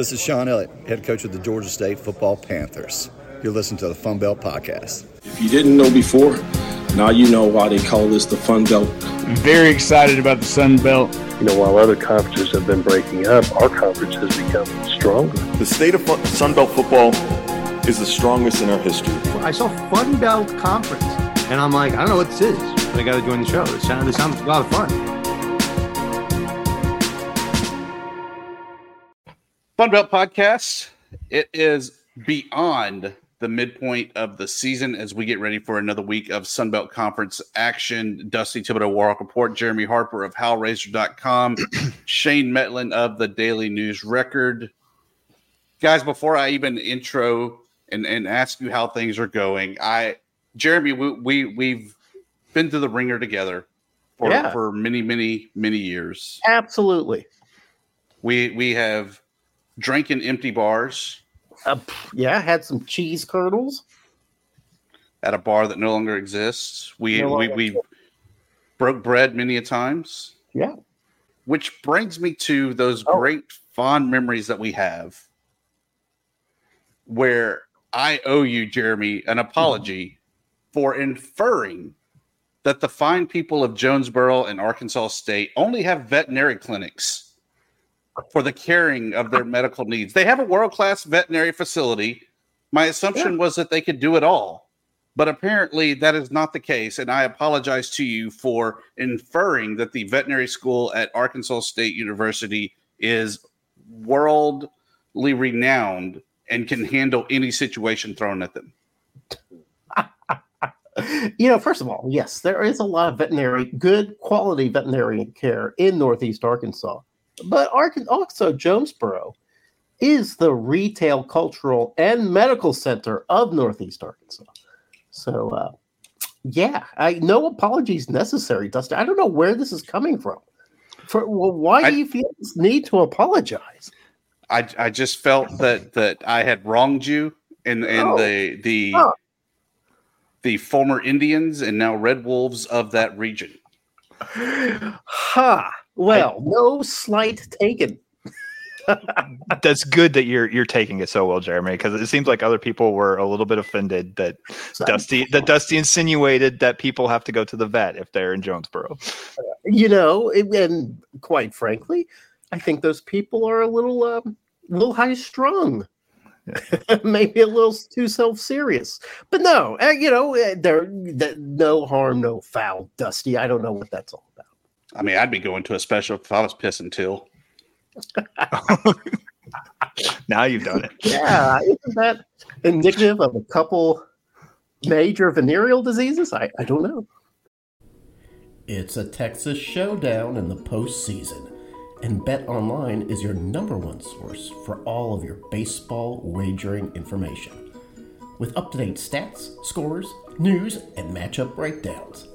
This is Shawn Elliott, head coach of the Georgia State Football Panthers. You're listening to the Fun Belt Podcast. If you didn't know before, now you know why they call this the Fun Belt. I'm very excited about the Sun Belt. You know, while other conferences have been breaking up, our conference has become stronger. The state of fun- Sun Belt football is the strongest in our history. I saw Fun Belt Conference, and I'm like, I don't know what this is. But I got to join the show. It sounds, it sounds a lot of fun. Fun Belt Podcast. It is beyond the midpoint of the season as we get ready for another week of Sun Belt Conference action. Dusty Thibodeau, Warhawk Report, Jeremy Harper of HowRazor.com, Shane Metlin of the Daily News Record. Guys, before I even intro and, and ask you how things are going, I Jeremy, we, we we've been to the ringer together for, Yeah. for many, many, many years. Absolutely. We we have drank in empty bars Uh, yeah, had some cheese curdles at a bar that no longer exists. We No we longer we broke bread many a times. Yeah. Which brings me to those Oh. great fond memories that we have where I owe you, Jeremy, an apology for inferring that the fine people of Jonesboro and Arkansas State only have veterinary clinics for the caring of their medical needs. They have a world class veterinary facility. My assumption was that they could do it all, but apparently that is not the case. And I apologize to you for inferring that the veterinary school at Arkansas State University is worldly renowned and can handle any situation thrown at them. You know, first of all, yes, there is a lot of veterinary, good quality veterinary care in Northeast Arkansas. But also, Jonesboro is the retail, cultural, and medical center of Northeast Arkansas. So, uh, yeah, I no apologies necessary, Dustin. I don't know where this is coming from. For well, why I- do you feel this need to apologize? I, I just felt that that I had wronged you in in Oh. the the Oh. the former Indians and now Red Wolves of that region. Ha! Well, no slight taken. That's good that you're you're taking it so well, Jeremy, because it seems like other people were a little bit offended that Dusty that Dusty insinuated that people have to go to the vet if they're in Jonesboro. you know, and quite frankly, I think those people are a little, um, little high strung, maybe a little too self serious. But no, uh, you know, uh, there, th- no harm, no foul. Dusty, I don't know what that's all. I mean, I'd be going to a special if I was pissing till. now you've done it. Yeah, isn't that indicative of a couple major venereal diseases? I, I don't know. It's a Texas showdown in the postseason, and Bet Online is your number one source for all of your baseball wagering information. With up to date stats, scores, news, and matchup breakdowns.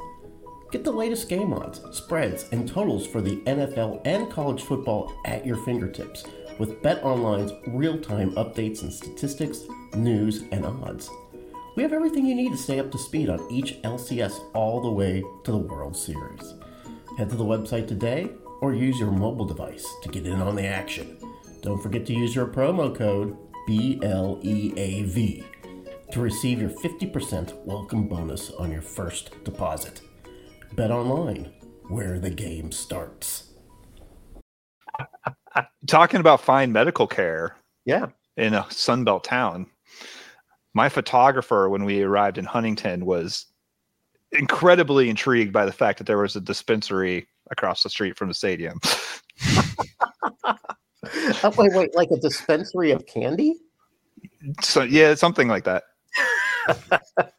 Get the latest game odds, spreads, and totals for the NFL and college football at your fingertips with Bet Online's real time updates and statistics, news, and odds. We have everything you need to stay up to speed on each LCS all the way to the World Series. Head to the website today or use your mobile device to get in on the action. Don't forget to use your promo code BLEAV to receive your 50% welcome bonus on your first deposit. Bet online, where the game starts. Talking about fine medical care Yeah. in a Sunbelt town, my photographer when we arrived in Huntington was incredibly intrigued by the fact that there was a dispensary across the street from the stadium. Oh, wait, wait, like a dispensary of candy? So yeah, something like that.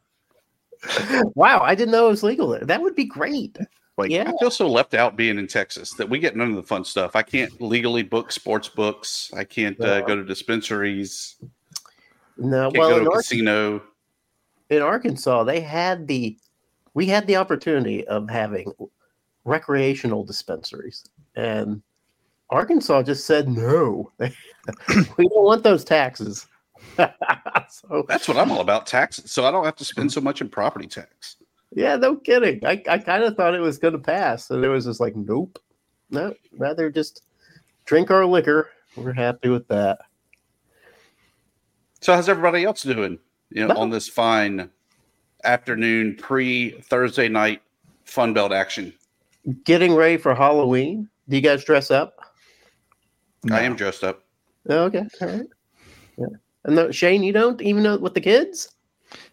Wow, I didn't know it was legal. That would be great. Like Yeah. I feel so left out being in Texas that we get none of the fun stuff. I can't legally book sports books. I can't uh, go to dispensaries. No, Can't well, go in, to casino. in Arkansas, they had the, we had the opportunity of having recreational dispensaries, and Arkansas just said no. we don't want those taxes. so That's what I'm all about taxes. So I don't have to spend so much in property tax. yeah, no kidding. I, I kind of thought it was going to pass, and it was just like, nope, no, rather just drink our liquor. We're happy with that. So how's everybody else doing? You know, No. on this fine afternoon pre Thursday night Fun Belt action. Getting ready for Halloween. Do you guys dress up? I am dressed up. Oh, okay, all right. Yeah. And no, Shane, you don't even know with the kids.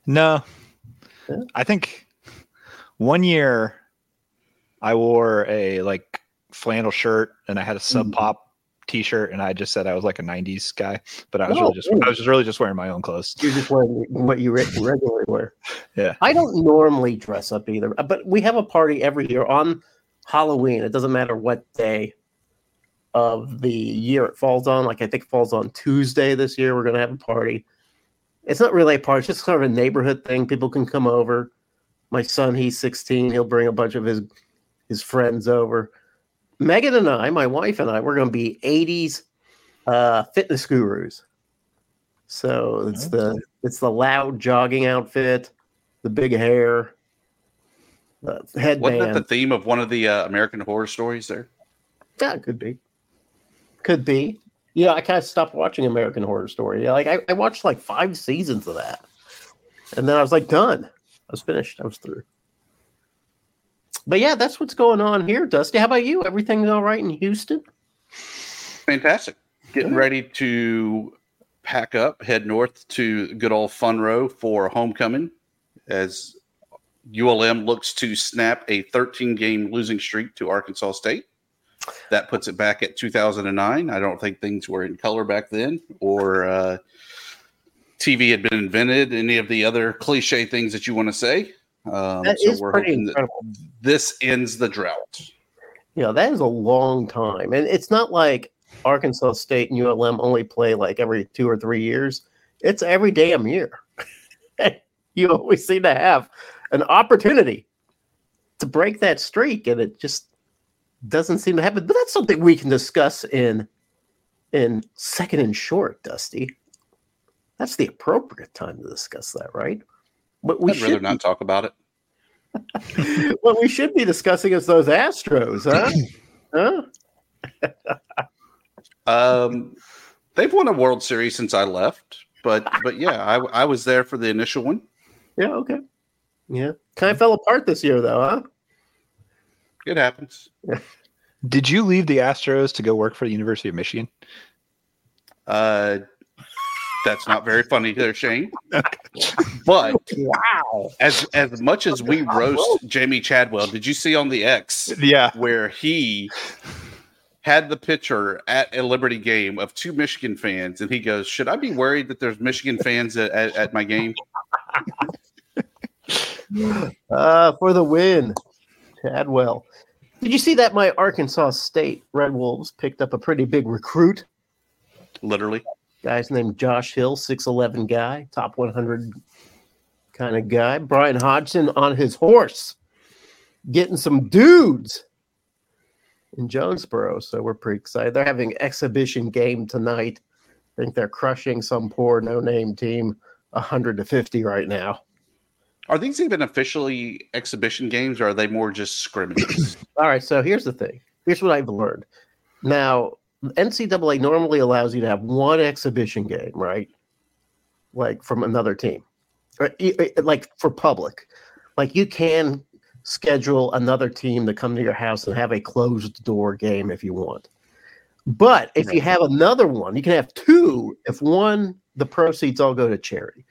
No. Yeah. I think one year I wore a like flannel shirt and I had a sub Mm. pop t-shirt and I just said I was like a 90s guy, but I was Oh, really just cool. I was just really just wearing my own clothes. You're just wearing what you regularly wear. Yeah. I don't normally dress up either, but we have a party every year on Halloween. It doesn't matter what day of the year it falls on. Like I think it falls on Tuesday this year. We're gonna have a party. It's not really a party; it's just kind of a neighborhood thing. People can come over. My son, he's 16. He'll bring a bunch of his his friends over. Megan and I, my wife and I, we're going to be 80s uh, fitness gurus. So it's the it's the loud jogging outfit, the big hair, the Wasn't that the theme of one of the uh, American Horror Stories? There, Yeah, it could be. Could be. You know, I kind of stopped watching American Horror Story. Like I, I watched like five seasons of that. And then I was like done. I was finished. I was through. But yeah, that's what's going on here, Dusty. How about you? Everything's all right in Houston? fantastic. Getting ready to pack up, head north to good old Fun Row for homecoming as ULM looks to snap a 13 game losing streak to Arkansas State. That puts it back at 2009. I don't think things were in color back then or uh, TV had been invented, any of the other cliche things that you want to say. Um, That so is we're pretty hoping that incredible. this ends the drought. Yeah, that is a long time. And it's not like Arkansas State and ULM only play like every two or three years. It's every damn year. you always seem to have an opportunity to break that streak, and it just doesn't seem to happen. But that's something we can discuss in in second and short, Dusty. That's the appropriate time to discuss that, right? But we I'd rather should not talk about it. what we should be discussing is those Astros, huh? huh? Um, they've won a World Series since I left, but but yeah, I, I was there for the initial one. Yeah, okay. Yeah. Kind of fell apart this year though, huh? It happens. Did you leave the Astros to go work for the University of Michigan? Uh, that's not very funny there, Shane. But Wow. as as much as we roast Jamey Chadwell, did you see on the X Yeah. where he had the picture at a Liberty game of two Michigan fans, and he goes, "Should I be worried that there's Michigan fans at, at, at my game?" Uh for the win. Chadwell. Did you see that my Arkansas State Red Wolves picked up a pretty big recruit? Literally, Guy's named Josh Hill, 6'11 guy, top 100 kind of guy. Bryan Hodgson on his horse, getting some dudes in Jonesboro. So we're pretty excited. They're having exhibition game tonight. I think they're crushing some poor no name team 100 to 50 right now. Are these even officially exhibition games, or are they more just scrimmages? All right, so here's the thing. Here's what I've learned. Now, NCAA normally allows you to have one exhibition game, right? Like from another team, or like for public. Like you can schedule another team to come to your house and have a closed door game if you want. But if you have another one, you can have two. If one, the proceeds all go to charity.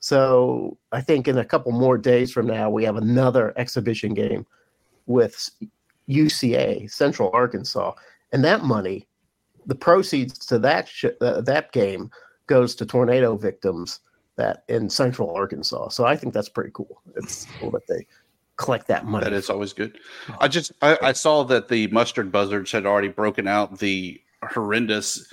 So I think in a couple more days from now, we have another exhibition game with UCA, Central Arkansas, and that money, the proceeds to that sh- uh, that game goes to tornado victims that in Central Arkansas. So I think that's pretty cool. It's cool that they collect that money. That is always good. I just I, I saw that the mustard buzzards had already broken out the horrendous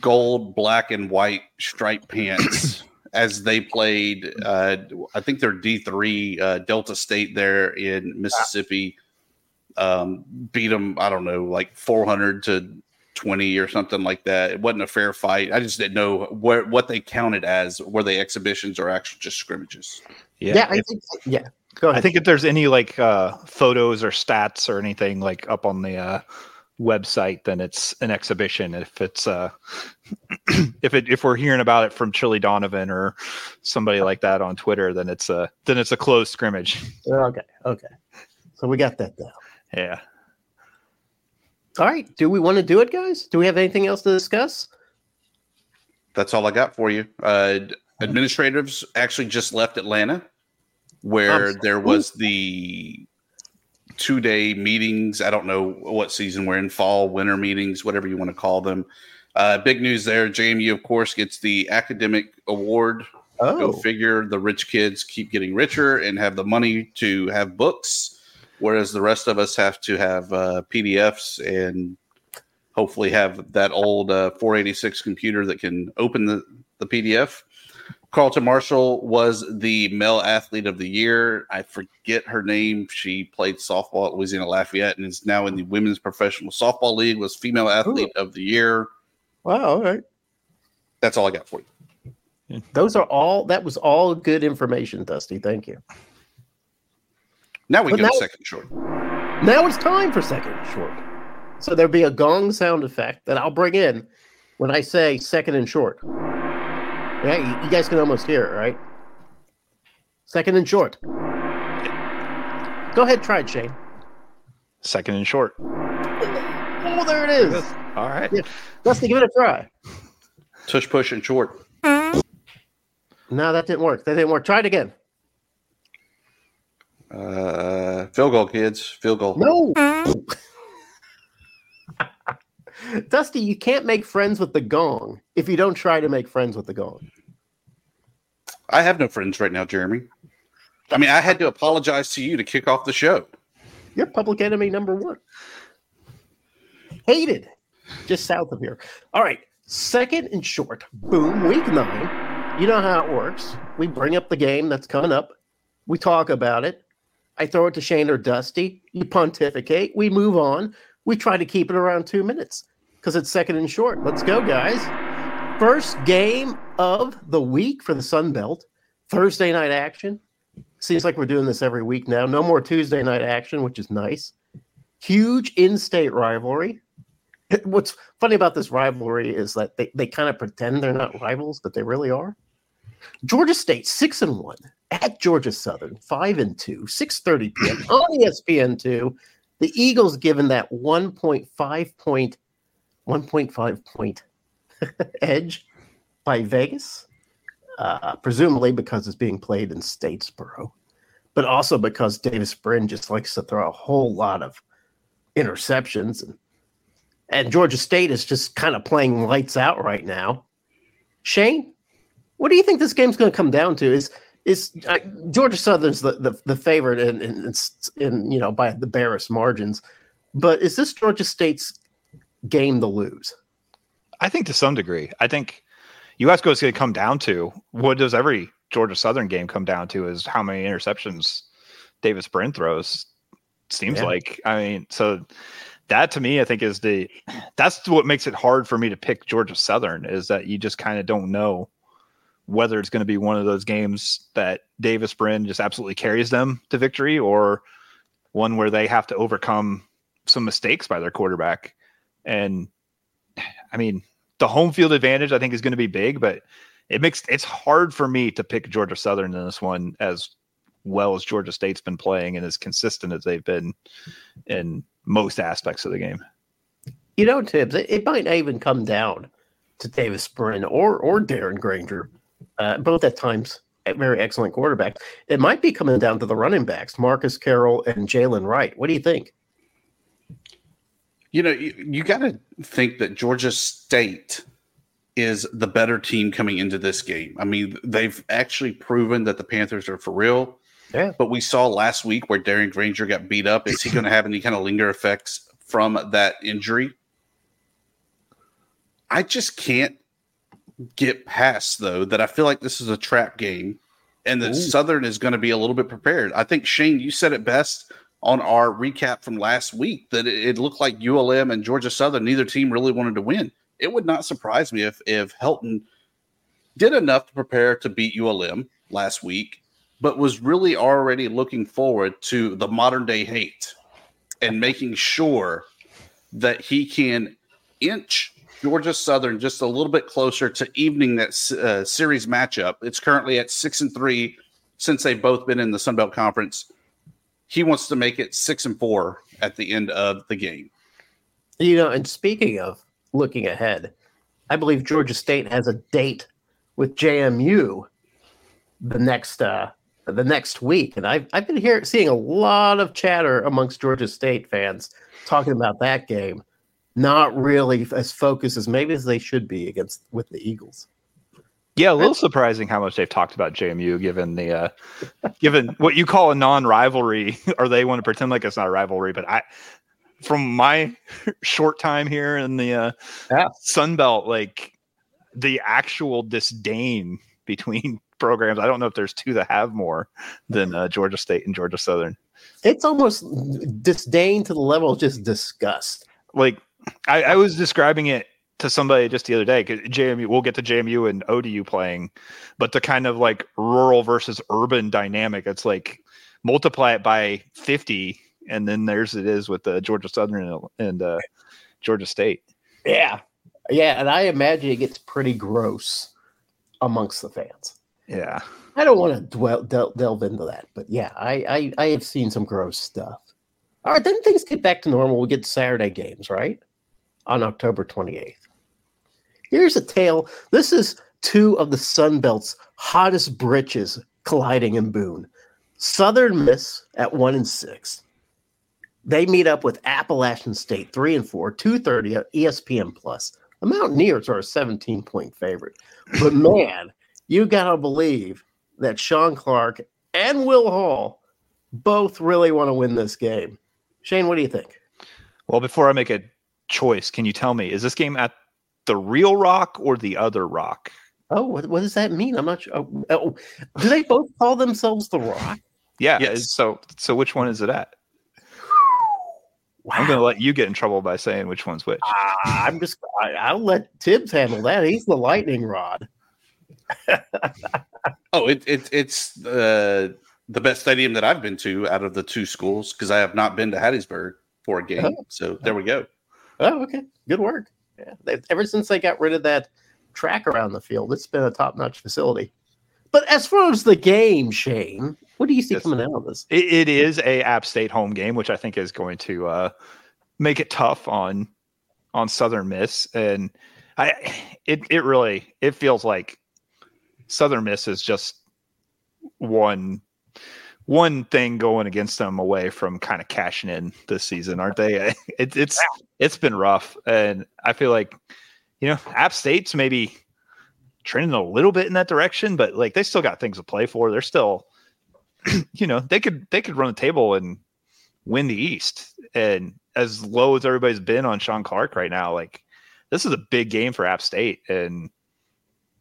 gold, black, and white striped pants as they played. Uh, I think they're D three uh, Delta State there in Mississippi. Um, beat them. I don't know, like four hundred to twenty or something like that. It wasn't a fair fight. I just didn't know where what they counted as. Were they exhibitions or actually just scrimmages? yeah, I think yeah. Go ahead. I think if there's any like uh, photos or stats or anything like up on the uh, website, then it's an exhibition. If it's uh, if it if we're hearing about it from Chili Donovan or somebody like that on Twitter, then it's a then it's a closed scrimmage. Okay, okay. So we got that down. Yeah. All right. Do we want to do it, guys? Do we have anything else to discuss? That's all I got for you. Uh, administrators actually just left Atlanta, where there was the two day meetings. I don't know what season we're in, fall, winter meetings, whatever you want to call them. Uh, big news there. JMU, of course, gets the academic award. Oh. Go figure. The rich kids keep getting richer and have the money to have books, whereas the rest of us have to have uh, PDFs and hopefully have that old uh, 486 computer that can open the, the PDF. Carlton Martial was the male athlete of the year. I forget her name. She played softball at Louisiana Lafayette and is now in the Women's Professional Softball League. Was female athlete of the year. Wow. All right. That's all I got for you. Those are all. That was all good information, Dusty. Thank you. Now we But go now- second short. Now it's time for second short. So there'll be a gong sound effect that I'll bring in when I say second and short. Yeah, you, you guys can almost hear it, right? Second and short. Go ahead, try it, Shane. Second and short. Oh, there it is. All right. Yeah. Dusty, give it a try. Tush push and short. No, that didn't work. That didn't work. Try it again. Uh, field goal, kids. Field goal. No. Dusty, you can't make friends with the gong if you don't try to make friends with the gong. I have no friends right now, Jeremy. I mean, I had to apologize to you to kick off the show. You're public enemy number one. Hated. Just south of here. All right. Second and short. Boom. Week nine. You know how it works. We bring up the game that's coming up. We talk about it. I throw it to Shane or Dusty. You pontificate. We move on. We try to keep it around two minutes because it's second and short. Let's go, guys. First game of the week for the Sun Belt. Thursday night action. Seems like we're doing this every week now. No more Tuesday night action, which is nice. Huge in state rivalry. What's funny about this rivalry is that they, they kind of pretend they're not rivals, but they really are. Georgia State, six and one at Georgia Southern, five and two, 6:30 p.m. on ESPN two. The Eagles given that 1.5 point, 1.5 point edge by Vegas uh, presumably because it's being played in Statesboro, but also because Davis Brin just likes to throw a whole lot of interceptions, and and Georgia State is just kind of playing lights out right now. Shane, what do you think this game's going to come down to? Is is uh, Georgia Southern's the, the, the favorite in, in, in you know by the barest margins, but is this Georgia State's game to lose? I think to some degree. I think ask what's going to come down to. What does every Georgia Southern game come down to? Is how many interceptions Davis Brin throws. Seems Yeah. like. I mean, so that to me, I think is the that's what makes it hard for me to pick Georgia Southern is that you just kind of don't know whether it's going to be one of those games that Davis Brin just absolutely carries them to victory or one where they have to overcome some mistakes by their quarterback. And I mean, the home field advantage I think is going to be big, but it makes it's hard for me to pick Georgia Southern in this one as well as Georgia State's been playing and as consistent as they've been in most aspects of the game. You know, Tibbs, it, it might not even come down to Davis Brin or or Darren Grainger, uh, both at times very excellent quarterbacks. It might be coming down to the running backs, Marcus Carroll and Jalen White. What do you think? You know, you, you got to think that Georgia State is the better team coming into this game. I mean, they've actually proven that the Panthers are for real. Yeah. But we saw last week where Darren Grainger got beat up. Is he going to have any kind of linger effects from that injury? I just can't get past though that I feel like this is a trap game and that Ooh. Southern is going to be a little bit prepared. I think Shane, you said it best on our recap from last week that it, looked like ULM and Georgia Southern, neither team really wanted to win. It would not surprise me if if Helton did enough to prepare to beat ULM last week, but was really already looking forward to the modern day hate and making sure that he can inch Georgia Southern just a little bit closer to evening that uh, series matchup. It's currently at six and three since they've both been in the Sun Belt Conference. He wants to make it six and four at the end of the game. You know, and speaking of looking ahead, I believe Georgia State has a date with JMU the next uh, the next week, and I've I've been here seeing a lot of chatter amongst Georgia State fans talking about that game. Not really as focused as maybe as they should be against with the Eagles. Yeah, a little surprising how much they've talked about JMU, given the uh, given what you call a non-rivalry, or they want to pretend like it's not a rivalry. But I, from my short time here in the uh, yeah. Sun Belt, like the actual disdain between programs. I don't know if there's two that have more than uh, Georgia State and Georgia Southern. It's almost disdain to the level of just disgust. Like I, I was describing it to somebody just the other day JMU, we'll get to JMU and ODU playing, but the kind of like rural versus urban dynamic, it's like multiply it by 50, and then there's it is with the Georgia Southern and, and uh, Georgia State. Yeah. Yeah. And I imagine it gets pretty gross amongst the fans. Yeah. I don't want to dwell, del- delve into that, but yeah, I, I, I have seen some gross stuff. All right, then things get back to normal. We get Saturday games, right? On October 28th. Here's a tale. This is two of the Sun Belt's hottest britches colliding in Boone. Southern Miss at one and six. They meet up with Appalachian State three and four, 230 at ESPN Plus. The Mountaineers are a 17 point favorite. But man, you gotta believe that Shawn Clark and Will Hall both really want to win this game. Shane, what do you think? Well, before I make a choice, can you tell me is this game at the real rock or the other rock? Oh, what, what does that mean? I'm not sure. Oh, oh, do they both call themselves the Rock? Yeah. Yes. So, so which one is it at? Wow. I'm going to let you get in trouble by saying which one's which. Ah, I'm just. I, I'll let Tibbs handle that. He's the lightning rod. Oh, it, it it's uh, the best stadium that I've been to out of the two schools because I have not been to Hattiesburg for a game. Oh. So there we go. Oh, okay. Good work. Yeah. They, ever since they got rid of that track around the field, it's been a top notch facility. But as far as the game, Shane, what do you see Yes. coming out of this? It, it is a App State home game, which I think is going to uh, make it tough on on Southern Miss, and I it it really it feels like Southern Miss is just one one thing going against them away from kind of cashing in this season, aren't they? It, it's it's been rough, and I feel like you know App State's maybe trending a little bit in that direction, but like they still got things to play for. They're still you know they could they could run the table and win the East. And as low as everybody's been on Shawn Clark right now, like this is a big game for App State and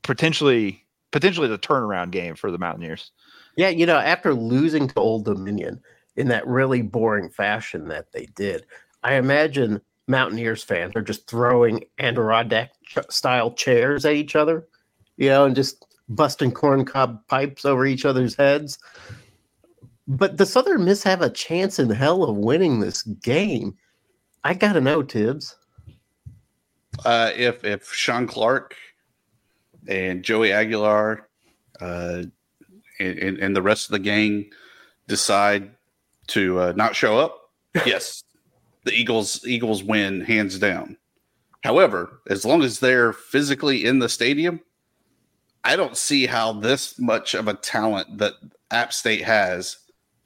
potentially potentially the turnaround game for the Mountaineers. Yeah, you know, after losing to Old Dominion in that really boring fashion that they did, I imagine Mountaineers fans are just throwing Adirondack ch- style chairs at each other, you know, and just busting corncob pipes over each other's heads. But the Southern Miss have a chance in hell of winning this game. I gotta know, Tibbs. Uh, if if Shawn Clark and Joey Aguilar uh, and, and, the rest of the gang decide to uh, not show up, yes, the Eagles Eagles win hands down. However, as long as they're physically in the stadium, I don't see how this much of a talent that App State has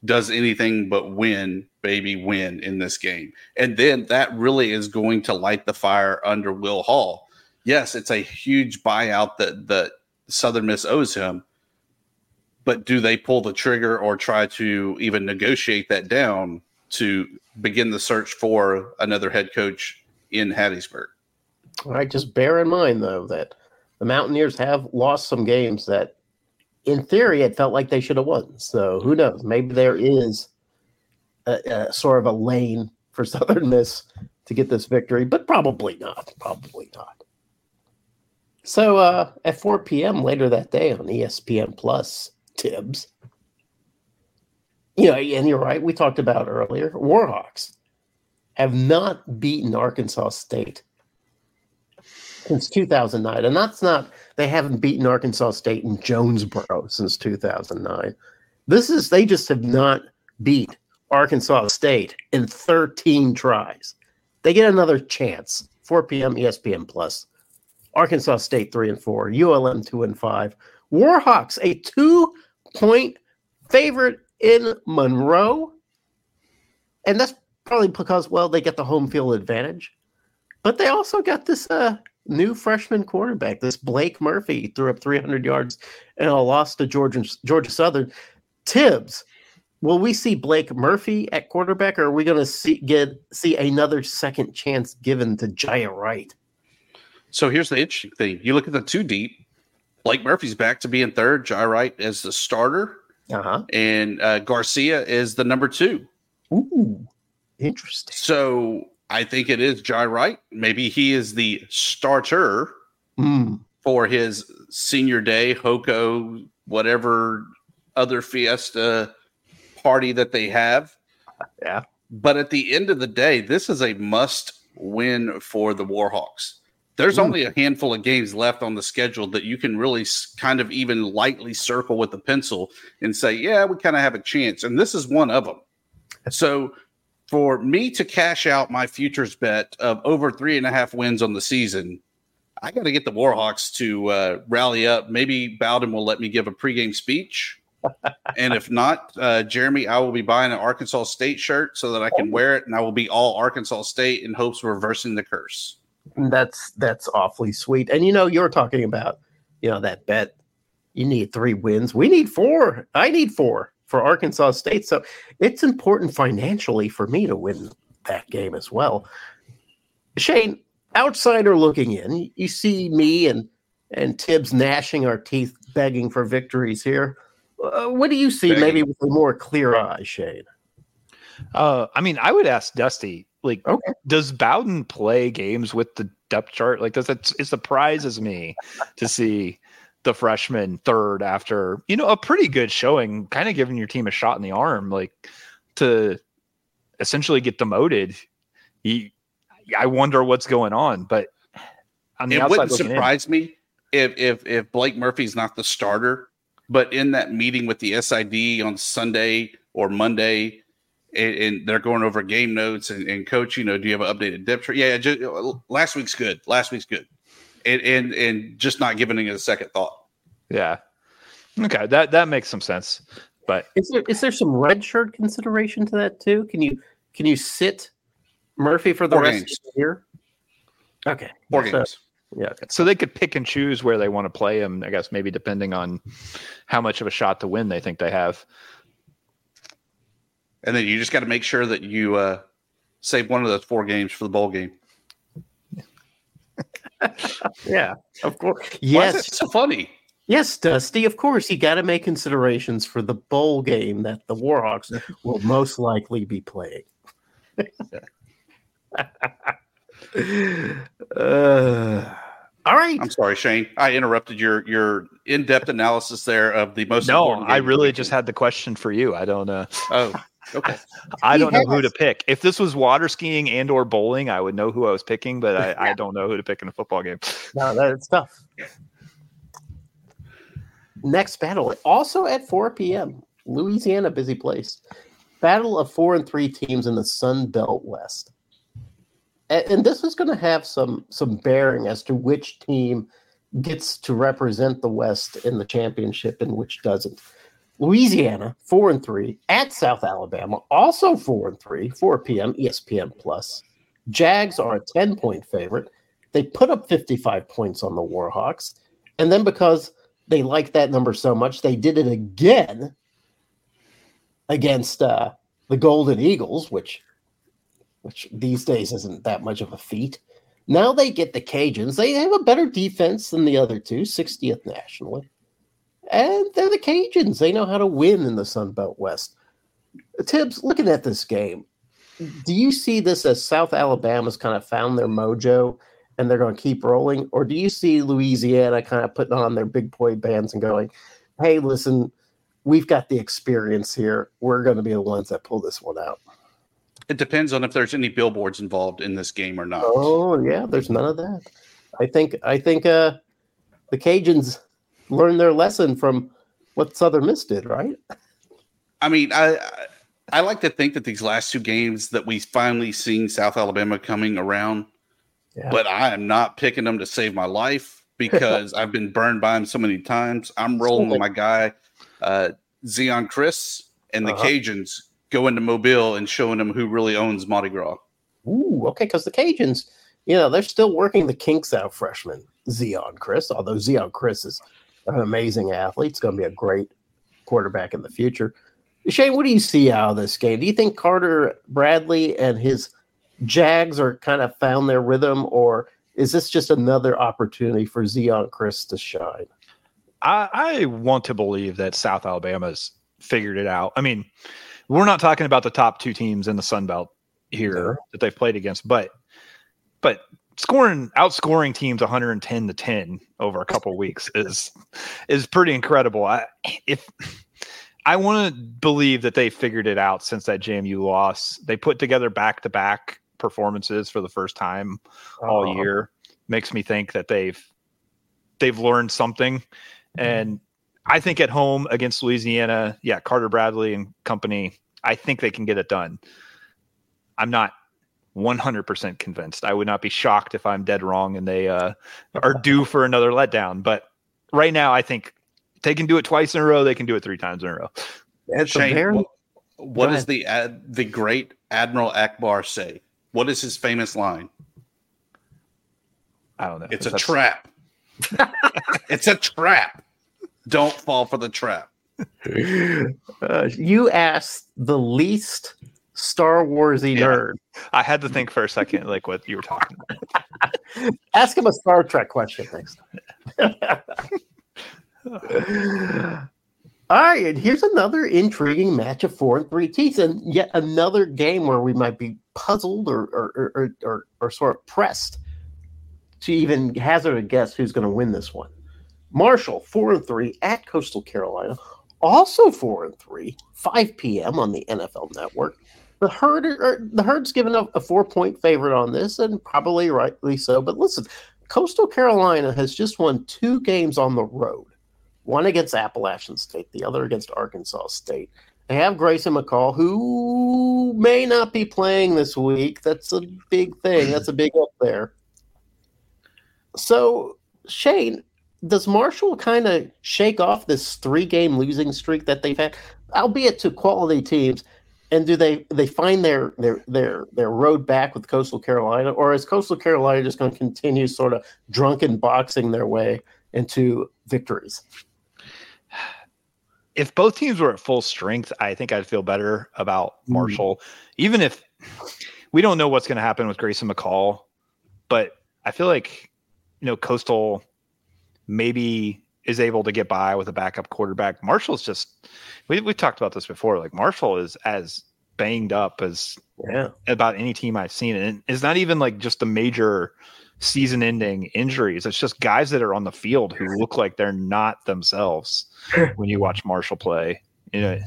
does anything but win, baby, win in this game. And then that really is going to light the fire under Will Hall. Yes, it's a huge buyout that that Southern Miss owes him. But do they pull the trigger or try to even negotiate that down to begin the search for another head coach in Hattiesburg? All right, just bear in mind though that the Mountaineers have lost some games that, in theory, it felt like they should have won. So who knows? Maybe there is a, a sort of a lane for Southern Miss to get this victory, but probably not. Probably not. So uh, at 4 p.m. later that day on ESPN Plus, Tibbs. You know, and you're right. We talked about earlier Warhawks have not beaten Arkansas State since 2009. And that's not, they haven't beaten Arkansas State in Jonesboro since 2009. This is, they just have not beat Arkansas State in 13 tries. They get another chance. 4 p.m. ESPN Plus. Arkansas State 3 and 4, ULM 2 and 5. Warhawks, a two point favorite in Monroe. And that's probably because, well, they get the home field advantage. But they also got this uh, new freshman quarterback, this Blake Murphy, threw up 300 yards and a loss to Georgia, Georgia Southern. Tibbs, will we see Blake Murphy at quarterback, or are we going to see get see another second chance given to Jiya Wright? So here's the interesting thing: you look at the two deep. Blake Murphy's back to being third. Jiya Wright as the starter, uh-huh. and uh, Garcia is the number two. Ooh, interesting. So I think it is Jiya Wright. Maybe he is the starter mm. for his senior day, Hoko, whatever other fiesta party that they have. Yeah. But at the end of the day, this is a must win for the Warhawks. There's only a handful of games left on the schedule that you can really kind of even lightly circle with a pencil and say, yeah, we kind of have a chance. And this is one of them. So for me to cash out my futures bet of over three and a half wins on the season, I got to get the Warhawks to uh, rally up. Maybe Bowden will let me give a pregame speech. and if not, uh, Jeremy, I will be buying an Arkansas State shirt so that I can wear it, and I will be all Arkansas State in hopes of reversing the curse. That's that's awfully sweet. And you know, you're talking about you know that bet. You need three wins. We need four. I need four for Arkansas State. So it's important financially for me to win that game as well. Shane, outsider looking in, you see me and and Tibbs gnashing our teeth, begging for victories here. Uh, what do you see, begging. maybe with a more clear eye, Shane? Uh, I mean, I would ask Dusty, like, okay. does Bowden play games with the depth chart? Like, does it, it surprises me to see the freshman third after you know a pretty good showing, kind of giving your team a shot in the arm, like to essentially get demoted. He, I wonder what's going on, but on the it wouldn't surprise in, me if if if Blake Murphy's not the starter, but in that meeting with the SID on Sunday or Monday, and, and they're going over game notes and, and, coach, you know, do you have an updated depth chart? Yeah, just, last week's good. Last week's good and and, and just not giving it a second thought. Yeah. Okay, that that makes some sense. But is there is there some red shirt consideration to that too? Can you can you sit Murphy for the Four rest games. of the year? Okay, four so, games. Yeah. So they could pick and choose where they want to play him. I guess maybe depending on how much of a shot to win they think they have. And then you just got to make sure that you uh, save one of those four games for the bowl game. yeah, of course. Yes, so funny. Yes, Dusty. Of course, you got to make considerations for the bowl game that the Warhawks will most likely be playing. uh, all right. I'm sorry, Shane. I interrupted your your in depth analysis there of the most. No, I really just had the question for you. I don't. Uh, oh, Okay. I don't know who to pick. If this was water skiing and or bowling, I would know who I was picking, but I, I don't know who to pick in a football game. No, that's tough. Next battle, also at 4 p.m. Louisiana, busy place. Battle of four and three teams in the Sun Belt West. And, and this is going to have some some bearing as to which team gets to represent the West in the championship and which doesn't. Louisiana, four and three, at South Alabama, also four and three, 4 p.m. ESPN Plus. Jags are a 10 point favorite. They put up 55 points on the Warhawks. And then because they like that number so much, they did it again against uh, the Golden Eagles, which which these days isn't that much of a feat. Now they get the Cajuns. They have a better defense than the other two, 60th nationally. And they're the Cajuns. They know how to win in the Sun Belt West. Tibbs, looking at this game, do you see this as South Alabama's kind of found their mojo and they're going to keep rolling? Or do you see Louisiana kind of putting on their big boy bands and going, hey, listen, we've got the experience here. We're going to be the ones that pull this one out? It depends on if there's any billboards involved in this game or not. Oh yeah, there's none of that. I think I think uh, the Cajuns learned their lesson from what Southern Miss did, right? I mean, I I like to think that these last two games that we finally seen South Alabama coming around, Yeah. but I am not picking them to save my life because I've been burned by them so many times. I'm rolling with my guy, uh, Zeon Chriss, and the Uh-huh. Cajuns go into Mobile and showing them who really owns Mardi Gras. Ooh, okay, because the Cajuns, you know, they're still working the kinks out, freshman Zeon Chriss. Although Zeon Chriss is an amazing athlete, it's going to be a great quarterback in the future. Shane, what do you see out of this game? Do you think Carter Bradley and his Jags are kind of found their rhythm, or is this just another opportunity for Zeon Chriss to shine? I, I want to believe that South Alabama's figured it out. I mean, we're not talking about the top two teams in the Sun Belt here Sure. that they've played against, but but scoring outscoring teams 110 to 10 over a couple weeks is is pretty incredible. I if I want to believe that they figured it out since that JMU loss. They put together back to back performances for the first time all Uh, year. Makes me think that they've they've learned something. And I think at home against Louisiana, yeah, Carter Bradley and company, I think they can get it done. I'm not 100% convinced. I would not be shocked if I'm dead wrong and they uh, are due for another letdown. But right now, I think they can do it twice in a row. They can do it three times in a row. It's Shane, very what, what does the ad, the great Admiral Ackbar say? What is his famous line? I don't know. It's a that's- trap. it's a trap. Don't fall for the trap. uh, you asked the least Star Warsy Yeah. nerd. I had to think for a second, like what you were talking about. Ask him a Star Trek question next time. All right, and here's another intriguing match of four and three teeth, and yet another game where we might be puzzled or or or, or, or, or sort of pressed to even hazard a guess who's going to win this one. Marshall four and three at Coastal Carolina, also four and three, five p.m. on the NFL Network. The herd, or, the herd's given up a four-point favorite on this, and probably rightly so. But listen, Coastal Carolina has just won two games on the road one against Appalachian State, the other against Arkansas State. They have Grayson McCall, who may not be playing this week. That's a big thing. That's a big up there. So, Shane, does Marshall kind of shake off this three game losing streak that they've had, albeit to quality teams? And do they they find their their their their road back with Coastal Carolina, or is Coastal Carolina just going to continue sort of drunken boxing their way into victories? if both teams were at full strength, I think I'd feel better about Hmm. Marshall. Even if we don't know what's going to happen with Grayson McCall, but I feel like you know Coastal maybe is able to get by with a backup quarterback. Marshall's just we we talked about this before. Like Marshall is as banged up as Yeah. about any team I've seen, and it's not even like just the major season-ending injuries. It's just guys that are on the field who look like they're not themselves when you watch Marshall play. You know,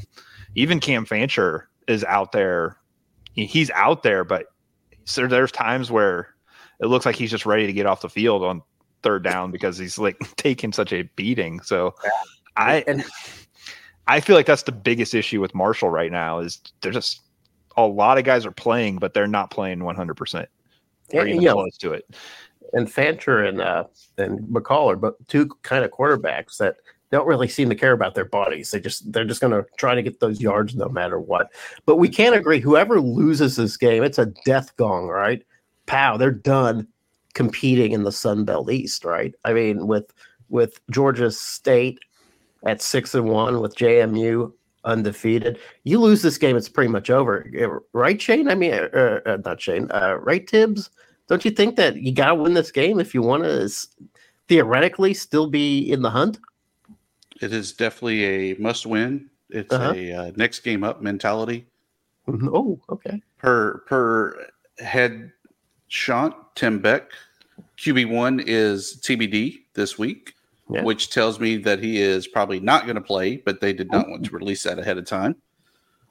even Cam Fancher is out there. He's out there, but so there's times where it looks like he's just ready to get off the field on third down because he's like taking such a beating. So I And I feel like that's the biggest issue with Marshall right now is they're just a lot of guys are playing, but they're not playing 100 percent or even you know, close to it. and Fancher and uh, and McCall are but two kind of quarterbacks that don't really seem to care about their bodies. They just they're just going to try to get those yards no matter what. But we can't agree. Whoever loses this game, it's a death gong, right? Pow, they're done competing in the Sun Belt East, right? I mean, with with Georgia State at six and one, with JMU undefeated, you lose this game, it's pretty much over, right, Shane? I mean, uh, uh, not Shane, uh, right, Tibbs? Don't you think that you got to win this game if you want to theoretically still be in the hunt? It is definitely a must win. It's Uh-huh. a uh, next game up mentality. Oh, okay. Per per head shot, Tim Beck, QB one is TBD this week, Yeah. which tells me that he is probably not going to play, but they did not want to release that ahead of time.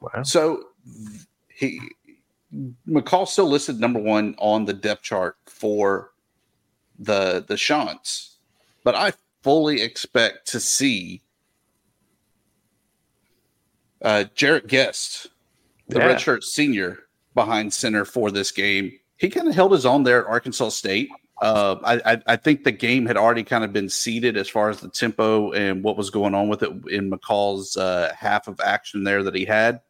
Wow. So he McCall still listed number one on the depth chart for the the Chants, but I fully expect to see uh, Jarrett Guest, the Yeah. redshirt senior, behind center for this game. He kind of held his own there at Arkansas State. Uh, I, I, think the game had already kind of been seeded as far as the tempo and what was going on with it in McCall's uh, half of action there that he had.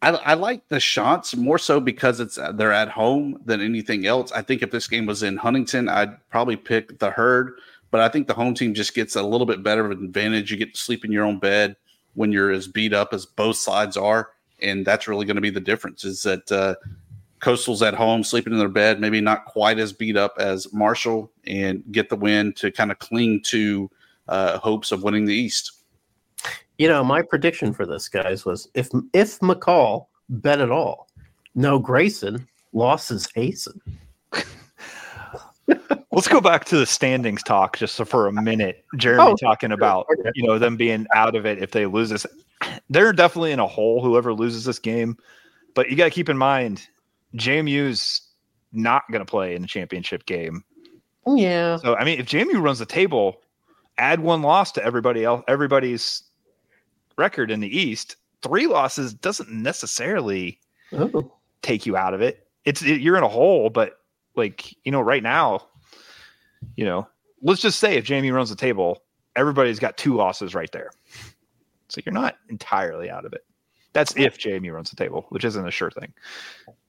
I, I like the shots more so because it's uh, they're at home than anything else. I think if this game was in Huntington, I'd probably pick the herd, but I think the home team just gets a little bit better of an advantage. You get to sleep in your own bed when you're as beat up as both sides are, and that's really going to be the difference. Is that uh, Coastal's at home, sleeping in their bed, maybe not quite as beat up as Marshall, and get the win to kind of cling to uh, hopes of winning the East. You know, my prediction for this, guys, was if if McCall bet at all, no Grayson, losses hasten. Let's go back to the standings talk just for a minute. Jeremy Oh, talking about Okay. you know them being out of it if they lose this. They're definitely in a hole. Whoever loses this game, but you got to keep in mind JMU's not going to play in the championship game. Yeah. So I mean, if JMU runs the table, add one loss to everybody else, everybody's record in the East. Three losses doesn't necessarily Oh. take you out of it. It's it, you're in a hole, but like you know, right now, you know, let's just say if JMU runs the table, everybody's got two losses right there. So you're not entirely out of it. That's if JMU runs the table, which isn't a sure thing.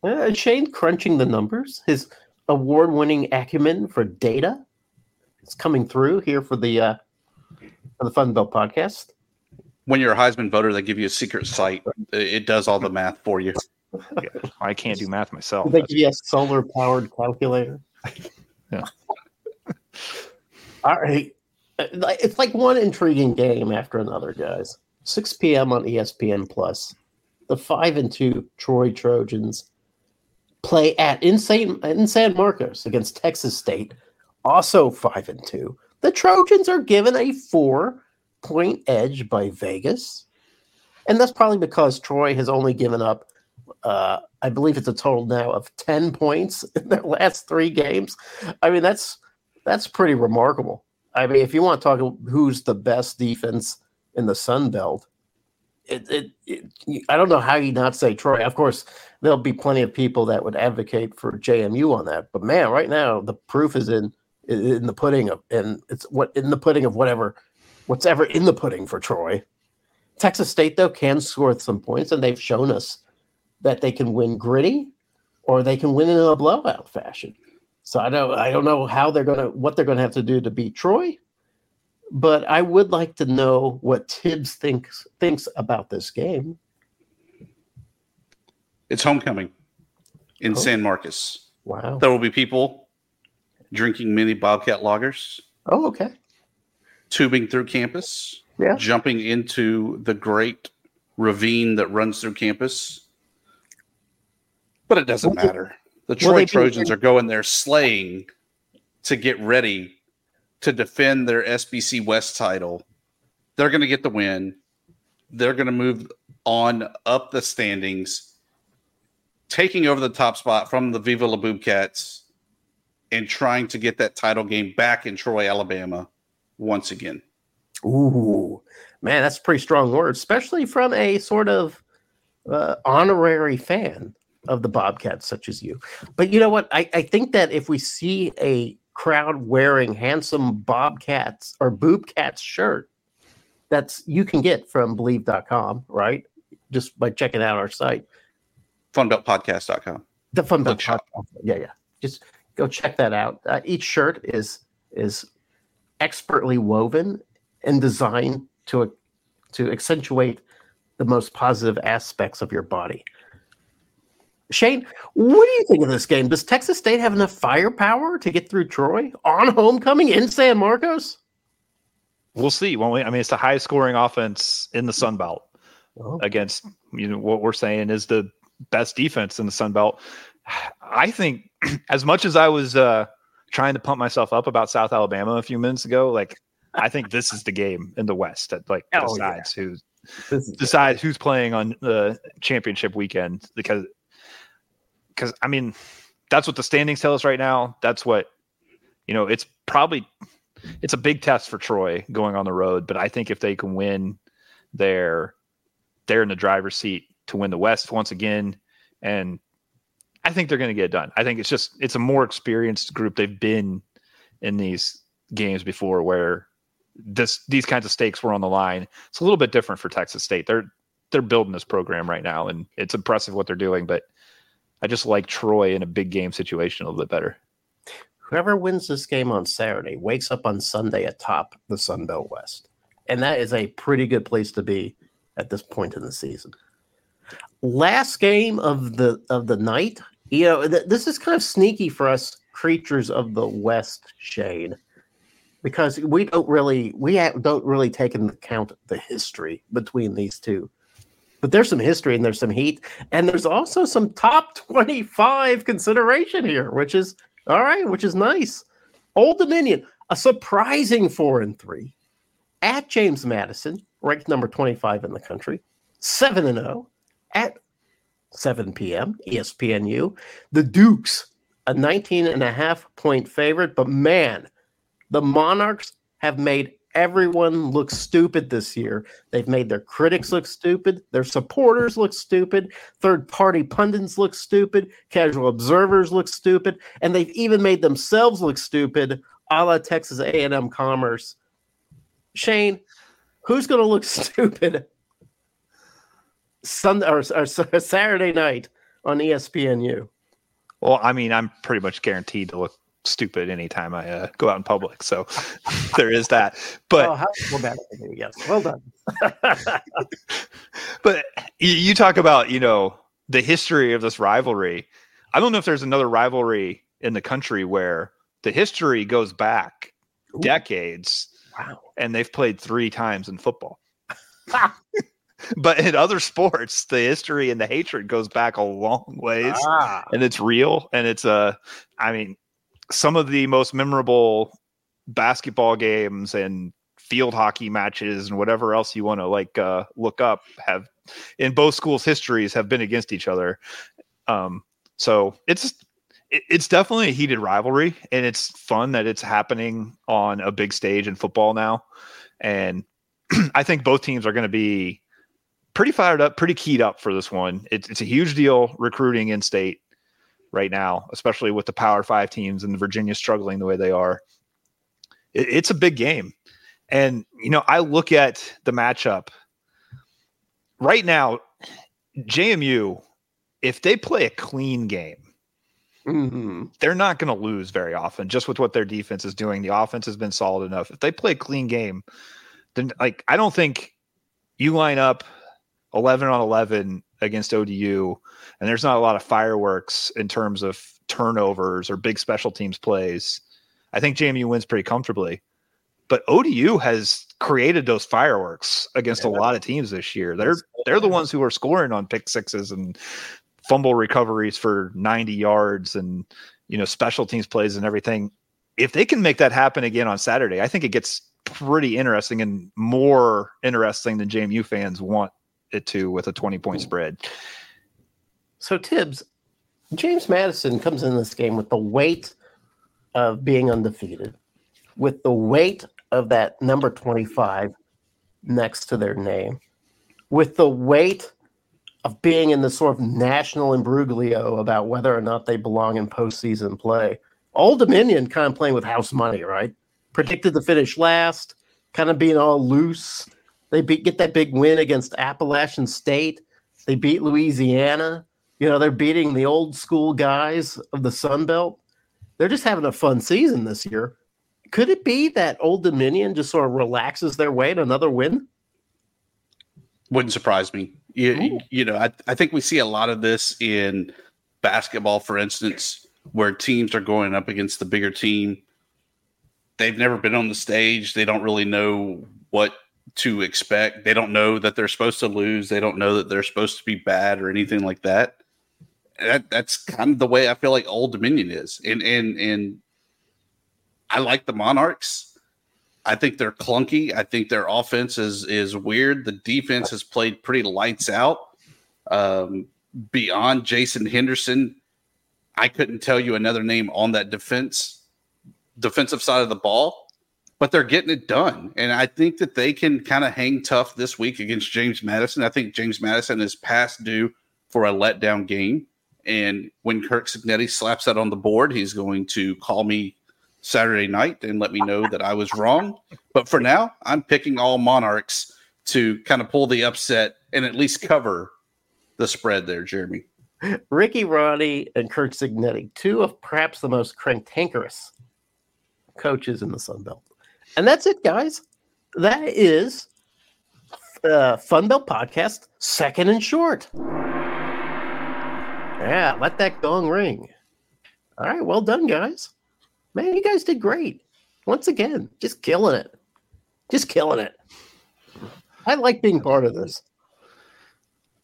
Uh, Shane crunching the numbers, his award-winning acumen for data, is coming through here for the uh, for the Fun Belt podcast. When you're a Heisman voter, they give you a secret site. It it does all the math for you. I can't do math myself. They give you a solar-powered calculator. Yeah. All right. Uh, It's like one intriguing game after another, guys. 6 p.m. on ESPN Plus. The five and two Troy Trojans play at in San, in San Marcos against Texas State, also five and two. The Trojans are given a four point edge by Vegas, and that's probably because Troy has only given up, uh, I believe it's a total now of ten points in their last three games. I mean, that's that's pretty remarkable. I mean, if you want to talk who's the best defense in the Sun Belt, it, it, it I don't know how you not say Troy. Of course, there'll be plenty of people that would advocate for JMU on that. But man, right now the proof is in in the pudding of and it's what in the pudding of whatever what's ever in the pudding for Troy. Texas State though can score some points, and they've shown us that they can win gritty or they can win in a blowout fashion. So I don't I don't know how they're gonna what they're gonna have to do to beat Troy, but I would like to know what Thibs thinks thinks about this game. It's homecoming in Oh. San Marcos. Wow. There will be people drinking mini Bobcat loggers. Oh, okay. tubing through campus, Yeah. jumping into the great ravine that runs through campus. But it doesn't matter. The Troy Trojans are going there slaying to get ready to defend their SBC West title. They're going to get the win. They're going to move on up the standings, taking over the top spot from the Viva La Boobcats and trying to get that title game back in Troy, Alabama once again. Ooh, man, that's a pretty strong word, especially from a sort of uh, honorary fan of the Bobcats, such as you. But you know what? I, I think that if we see a crowd wearing handsome Bobcats or Boobcats shirt, that's you can get from believe.com, right? Just by checking out our site. Funbeltpodcast.com. The Fun Belt Look shop. Podcast. Yeah, yeah. Just go check that out. Uh, each shirt is is expertly woven and designed to to accentuate the most positive aspects of your body. Shane, what do you think of this game? Does Texas State have enough firepower to get through Troy on homecoming in San Marcos? We'll see, won't we? I mean, it's the highest scoring offense in the Sun Belt Oh, against you know what we're saying is the best defense in the Sun Belt. I think as much as I was uh, trying to pump myself up about South Alabama a few minutes ago, like I think this is the game in the West that like Oh, yeah. decides who decides who's playing on the championship weekend because because I mean that's what the standings tell us right now. That's what you know. It's probably it's a big test for Troy going on the road, but I think if they can win, they're they're in the driver's seat to win the West once again, and I think they're going to get it done. I think it's just it's a more experienced group. They've been in these games before where this these kinds of stakes were on the line. It's a little bit different for Texas State. They're they're building this program right now, and it's impressive what they're doing. But I just like Troy in a big game situation a little bit better. Whoever wins this game on Saturday wakes up on Sunday atop the Sun Belt West, and that is a pretty good place to be at this point in the season. Last game of the of the night, you know, th- this is kind of sneaky for us creatures of the West, Shane because we don't really we have, don't really take into account the history between these two. But there's some history and there's some heat, and there's also some top 25 consideration here, which is all right, which is nice. Old Dominion, a surprising four and three at James Madison, ranked number 25 in the country, 7 and 0 at 7 p.m. ESPNU. The Dukes, a 19 and a half point favorite, but man, the Monarchs have made everyone looks stupid this year. They've made their critics look stupid, their supporters look stupid, third-party pundits look stupid, casual observers look stupid, and they've even made themselves look stupid, a la Texas A&M Commerce. Shane, who's going to look stupid Sunday or, or Saturday night on ESPNU? Well, I mean, I'm pretty much guaranteed to look stupid anytime I uh, go out in public. So there is that. But oh, how, well, yes, well done. but you, you talk about you know the history of this rivalry. I don't know if there's another rivalry in the country where the history goes back Ooh. decades. Wow. And they've played three times in football. but in other sports, the history and the hatred goes back a long ways, ah. and it's real. And it's a, uh, I mean, some of the most memorable basketball games and field hockey matches and whatever else you want to like uh, look up have in both schools' histories have been against each other. Um, so it's it's definitely a heated rivalry, and it's fun that it's happening on a big stage in football now. And I think both teams are going to be pretty fired up, pretty keyed up for this one. It's, it's a huge deal recruiting in state right now, especially with the Power Five teams and Virginia struggling the way they are. It, it's a big game. And, you know, I look at the matchup right now, JMU, if they play a clean game, mm-hmm. they're not going to lose very often just with what their defense is doing. The offense has been solid enough. If they play a clean game, then, like, I don't think you line up 11 on 11 against ODU, and there's not a lot of fireworks in terms of turnovers or big special teams plays. I think JMU wins pretty comfortably. But ODU has created those fireworks against yeah. a lot of teams this year. They're they're the ones who are scoring on pick sixes and fumble recoveries for 90 yards and you know special teams plays and everything. If they can make that happen again on Saturday, I think it gets pretty interesting and more interesting than JMU fans want it to with a 20 point spread. So Thibs, James Madison comes in this game with the weight of being undefeated, with the weight of that number 25 next to their name, with the weight of being in the sort of national imbroglio about whether or not they belong in postseason play. Old Dominion kind of playing with house money, right? Predicted to finish last, kind of being all loose. They beat, get that big win against Appalachian State. They beat Louisiana. You know, they're beating the old school guys of the Sun Belt. They're just having a fun season this year. Could it be that Old Dominion just sort of relaxes their way to another win? Wouldn't surprise me. You, you know, I, I think we see a lot of this in basketball, for instance, where teams are going up against the bigger team. They've never been on the stage. They don't really know what to expect. They don't know that they're supposed to lose. They don't know that they're supposed to be bad or anything like that. that that's kind of the way I feel like Old Dominion is. And and and I like the Monarchs. I think they're clunky. I think their offense is is weird. The defense has played pretty lights out. Um, beyond Jason Henderson, I couldn't tell you another name on that defense defensive side of the ball, but they're getting it done. And I think that they can kind of hang tough this week against James Madison. I think James Madison is past due for a letdown game. And when Curt Cignetti slaps that on the board, he's going to call me Saturday night and let me know that I was wrong. But for now, I'm picking all Monarchs to kind of pull the upset and at least cover the spread there, Jeremy. Ricky Rahne and Curt Cignetti, two of perhaps the most cantankerous coaches in the Sun Belt. And that's it, guys. That is uh, Fun Belt Podcast, second and short. Yeah, let that gong ring. All right, well done, guys. Man, you guys did great. Once again, just killing it. Just killing it. I like being part of this.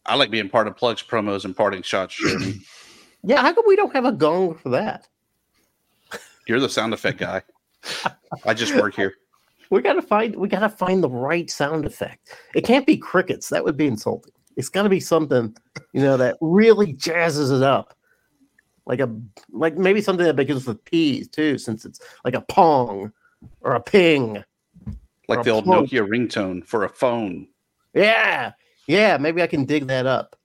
I like being part of plugs, promos, and parting shots, Yeah, how come we don't have a gong for that? You're the sound effect guy. I just work here. We gotta find we gotta find the right sound effect. It can't be crickets. That would be insulting. It's gotta be something, you know, that really jazzes it up. Like a like maybe something that begins with P's too, since it's like a pong or a ping. Like the old. Nokia ringtone for a phone. Yeah. Yeah, maybe I can dig that up.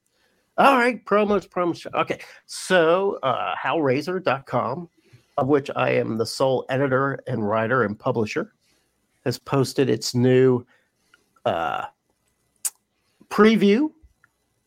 All right, promos, promos. Okay. So, uh, howrazor.com, of which I am the sole editor and writer and publisher, has posted its new uh, preview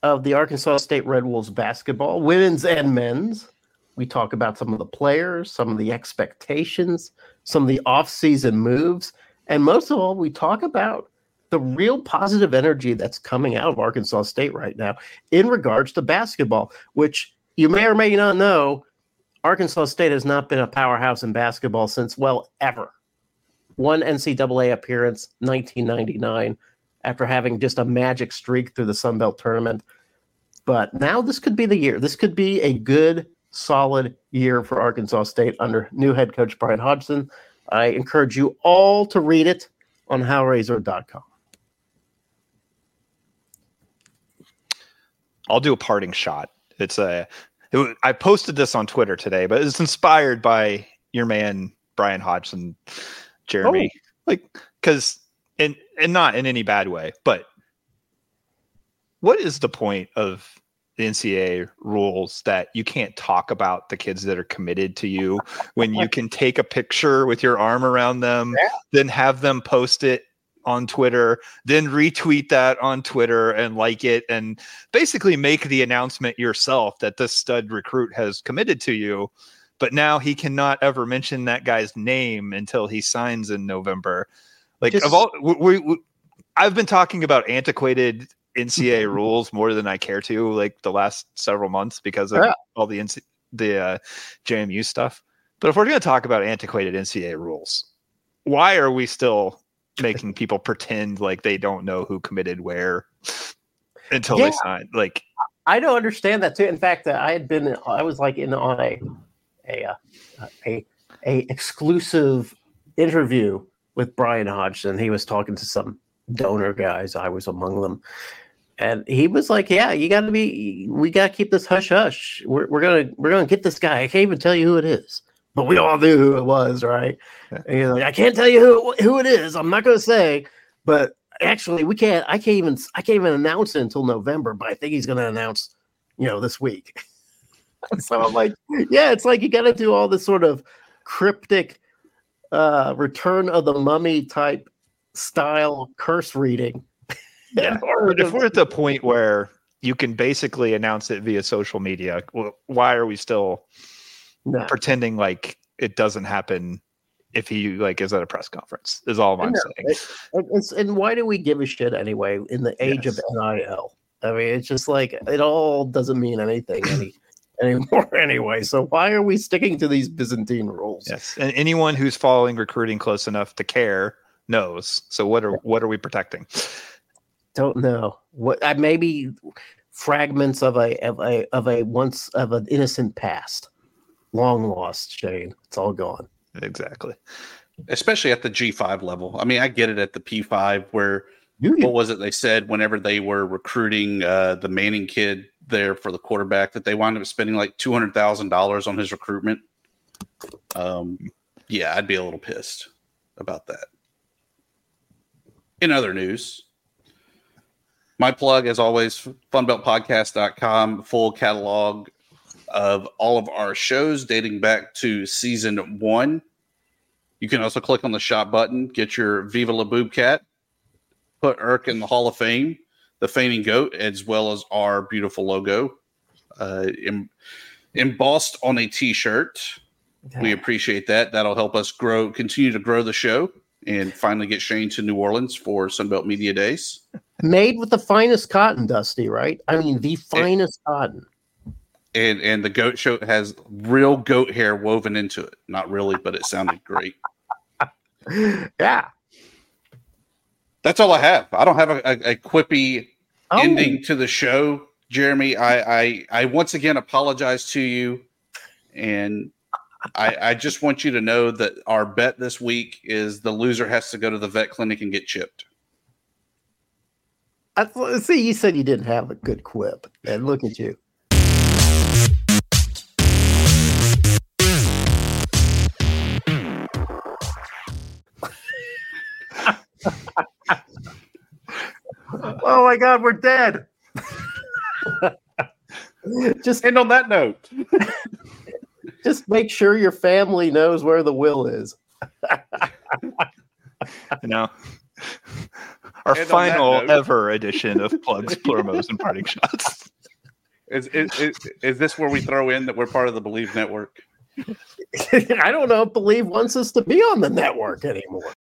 of the Arkansas State Red Wolves basketball, women's and men's. We talk about some of the players, some of the expectations, some of the offseason moves, and most of all, we talk about the real positive energy that's coming out of Arkansas State right now in regards to basketball, which you may or may not know, Arkansas State has not been a powerhouse in basketball since, well, ever. One NCAA appearance, 1999, after having just a magic streak through the Sun Belt tournament. But now this could be the year. This could be a good, solid year for Arkansas State under new head coach Bryan Hodgson. I encourage you all to read it on howrazor.com. I'll do a parting shot. It's a. It, I posted this on Twitter today, but it's inspired by your man Bryan Hodgson, Jeremy. Oh. Like, because and and not in any bad way, but what is the point of the NCAA rules that you can't talk about the kids that are committed to you when you can take a picture with your arm around them, then have them post it on Twitter, then retweet that on Twitter and like it, and basically make the announcement yourself that this stud recruit has committed to you. But now he cannot ever mention that guy's name until he signs in November. Like Just- of all, we, we, I've been talking about antiquated NCA rules more than I care to, like the last several months because of Yeah. all the NC, the uh, JMU stuff. But if we're going to talk about antiquated NCA rules, why are we still making people pretend like they don't know who committed where until Yeah. they sign? Like, I don't understand that too. In fact, uh, I had been, I was like in on a, a, uh, a, a exclusive interview with Bryan Hodgson. He was talking to some donor guys. I was among them, and he was like, "Yeah, you got to be, we got to keep this hush hush. We're, we're gonna, we're gonna get this guy. I can't even tell you who it is, but we all knew who it was, right? And he's like, I can't tell you who who it is. I'm not gonna say, but actually, we can't. I can't even, I can't even announce it until November. But I think he's gonna announce, you know, this week. so I'm like, yeah, it's like you got to do all this sort of cryptic uh return of the mummy type style curse reading. Yeah. Or But if we're at the point where you can basically announce it via social media, wh- why are we still No. pretending like it doesn't happen if he like is at a press conference? Is all I'm saying. And It's, and why do we give a shit anyway in the age Yes. of NIL? I mean, it's just like it all doesn't mean anything any anymore anyway. So why are we sticking to these Byzantine rules? Yes, and anyone who's following recruiting close enough to care knows. So what are what are we protecting? Don't know what I maybe fragments of a of a of a once of an innocent past, long lost. Shane, it's all gone. Exactly. especially at the G5 level. I mean, I get it at the P5 where what was it they said whenever they were recruiting uh, the Manning kid there for the quarterback that they wound up spending like two hundred thousand dollars on his recruitment. Um, yeah, I'd be a little pissed about that. In other news, my plug, as always, funbeltpodcast.com, full catalog of all of our shows dating back to season one. You can also click on the shop button, get your Viva La Boob Cat, put Irk in the Hall of Fame, the fainting goat, as well as our beautiful logo uh, em- embossed on a t-shirt. We appreciate that. That'll help us grow, continue to grow the show, and finally get Shane to New Orleans for Sunbelt Media Days. Made with the finest cotton, Dusty, right? I mean, the finest cotton. And and the goat show has real goat hair woven into it. Not really, but it sounded great. yeah. That's all I have. I don't have a, a, a quippy Oh. ending to the show, Jeremy. I, I I once again apologize to you, and I I just want you to know that our bet this week is the loser has to go to the vet clinic and get chipped. I, see, you said you didn't have a good quip, and look at you. My God, we're dead. just end on that note, just make sure your family knows where the will is. You know, our And final note- ever edition of plugs, plurmos, and parting shots. Is, is is is this where we throw in that we're part of the Believe Network? I don't know. if Believe wants us to be on the network anymore.